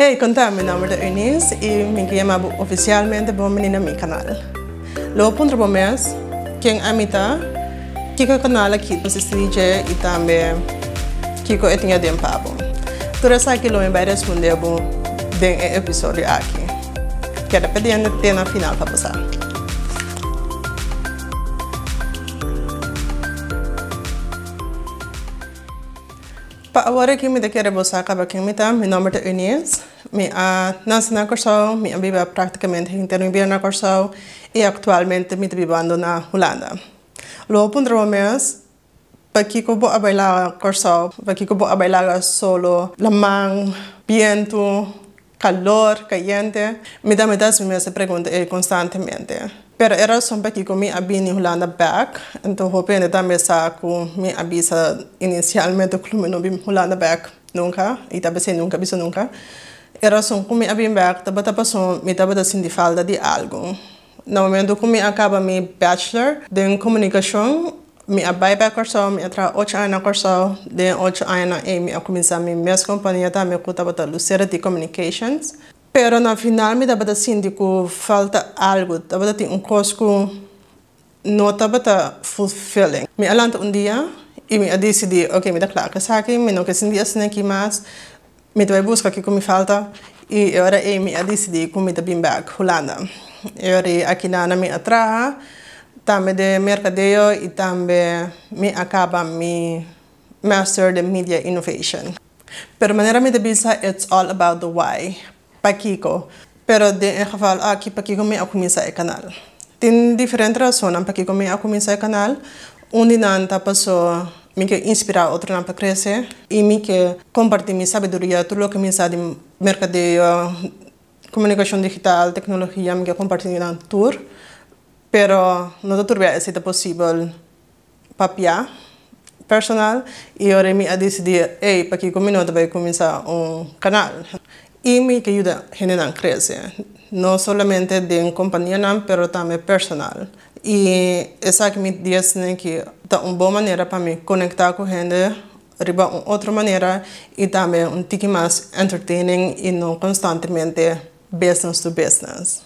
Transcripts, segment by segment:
Hey, contame, meu nome é Eunice e me chamo oficialmente bom menina no canal. Lo punto bom mês, quem amita, kiko canal aqui do DJ e também kiko etinha de papo. Tudo isso aqui lo vai responder bom den episódio aqui. Quero pedir até na final para passar. Ahora que me quiero buscar para que me mi nombre de Inés. Me ha nacido en Corsó, me vive prácticamente entero invierno en y actualmente me estoy en Holanda. Luego pondré mes para que como a bailar Corsó, para que como a bailar solo, la man, viento, calor, caliente. Me da me da me hace preguntas constantemente. Pero era só para que comi a bini Holanda back, então hopendo também sa com me avisa inicialmente que não bim Holanda back nunca, e também sei nunca, bisa nunca. Era só comi a bim back, taba taba só me taba da sindi falta de algo. No momento que me acaba mi bachelor de comunicação, me abai back corso, me entra ocho anos na corso, de ocho anos e me a começar mi minha companhia também que tava da Lucerity Communications. Pero na final mi daba da síndico falta algo, daba da un cosco no daba da fulfilling. Me alanta un día y me decidí, ok, me da placa, saque, me no que sin días aquí más, me daba busca que me falta y ahora eh, me decidí que me da bin back Holanda. Y ahora aquí nada me atraja, también de mercadeo y también me acaba mi master de media innovation. Pero manera me da visa, it's all about the why pakiko. Pero de, en geval aquí pakiko me comienza el canal. Tiene diferentes razones pakiko me comienza el canal. Un dinanta pasó me que inspira a otro para crecer y me que compartir mi sabiduría, todo lo que me sabe de mercadeo, comunicación digital, tecnología, me que compartir en un tour. Pero no te turbia es posible papia personal y ahora me decidí, hey, para que conmigo voy a comenzar un canal y me ayuda a generar crecer, no solamente de un compañero, pero también personal. Y esa que me dice que da una buena manera para mí conectar con gente de otra manera y también un tiki más entertaining y no constantemente business to business.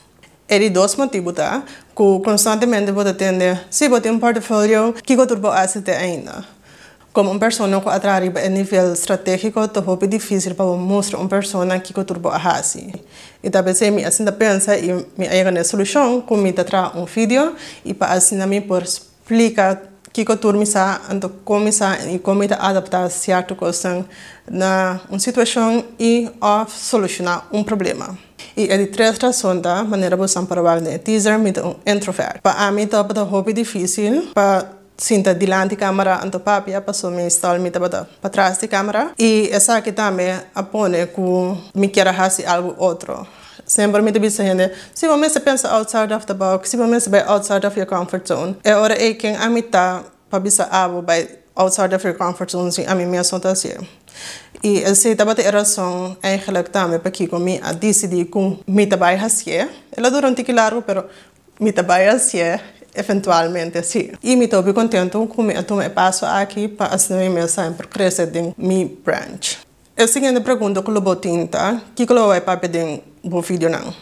Eri dos motivos que constantemente vou atender se vou ter um portfólio que eu turbo a ainda. Como uma pessoa que atrás a nível estratégico, é difícil para mostrar uma pessoa que eu turbo a. E talvez eu me assim pensa e me solução, como me tra um vídeo e para assim me por explicar que eu turbo sa, então como sa e como me adaptar certo coisa na uma situação e a solucionar um problema. E é de três razões da maneira você para o teaser me um introvert. Para mim, tá para hobby difícil para cinta delante de cámara anto papia paso mi stall mi tabata atrás de cámara y esa que también apone que me quiera hacer algo otro Sempre mitt bisahende, si man måste pensa outside of the box, si man måste be outside of your comfort zone. E ora e ken amita pa bisa abo by outside of your comfort zone si ami mia sontasie. E el se tabate era son eigenlijk tame pa kiko mi a decidi kum mi tabai hasie. Ela durante que largo, pero mi tabai hasie. Eventualmente sim. E me estou contente com o meu passo aqui para assim meu sempre crescer em meu branch. A seguinte pergunta que eu vou tentar, que eu vou para pedir um vídeo não.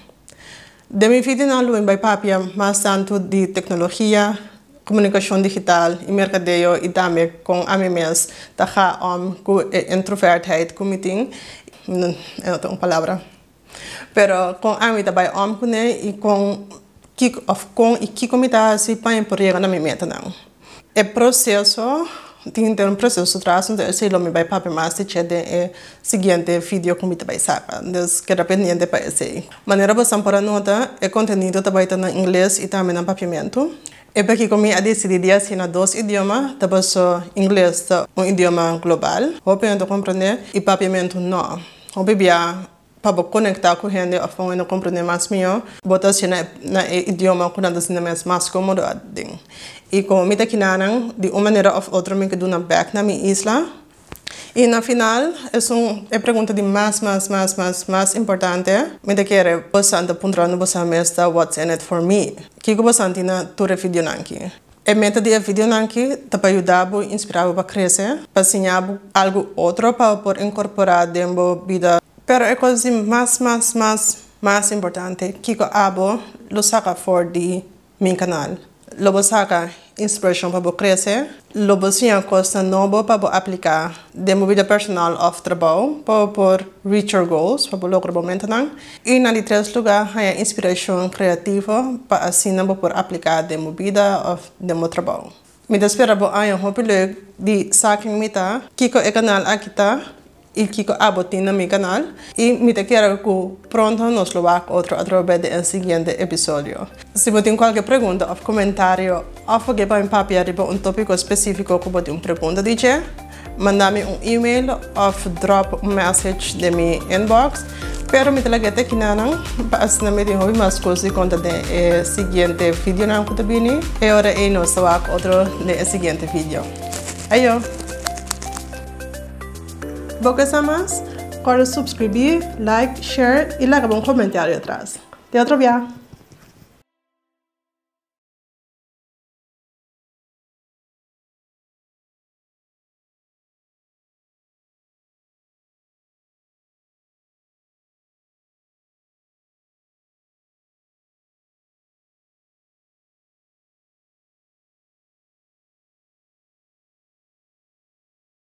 De meu vídeo não eu vou mais tanto de tecnologia, comunicação digital e mercadeio e também com a mim mesmo, tá om com introvertheid com meeting, não é uma palavra. Pero com a mim também om com e com que of com e que comida se põe por na minha meta não é processo tem um processo traz então se lo me vai para mais se chede é seguinte vídeo como te vai sacar das que dependente para esse maneira você para nota é conteúdo também está em inglês e também em papiamento é porque como decidir assim na dois idiomas também só inglês um idioma global. Hope compreender e papiamento não hope bia para conectar com gente a forma de compreender mais melhor, botar se na, na idioma que nada se mais mais cômodo assim. E como me aqui nanang, de uma maneira ou outra me que do na back na minha isla. E na final, é um é pergunta de mais mais mais mais mais importante. Me te quer você anda puntrando você mesmo what's in it for me. Que que você anda tu vídeo nanki. E meta de vídeo nanki para ajudar a inspirar para crescer, para ensinar algo outro para por incorporar dentro vida Pero é coisa mais, mais, mais, mais importante que eu abo lo saca for de meu canal. Lobo saca inspiração para crescer. Lobo sim costa novo para aplicar de vida personal of trabalho para por reach your goals para lograr momento não. E na três lugar é inspiração criativa para assim não por aplicar de vida of de meu trabalho. Me espera bo ayo hopi di saking mita kiko e canal aqui il kiko abotin a mi canal y mi te quiero que pronto nos lo otro a través del siguiente episodio. Si cualquier pregunta o comentario o papi arriba un tópico específico que botin pregunta dice, mandame un email o drop message de mi inbox. Pero eh, siguiente video na otro de siguiente video. Ayo! Bocas a Más, corre suscribir, like, share y larga un comentario atrás. De otro día.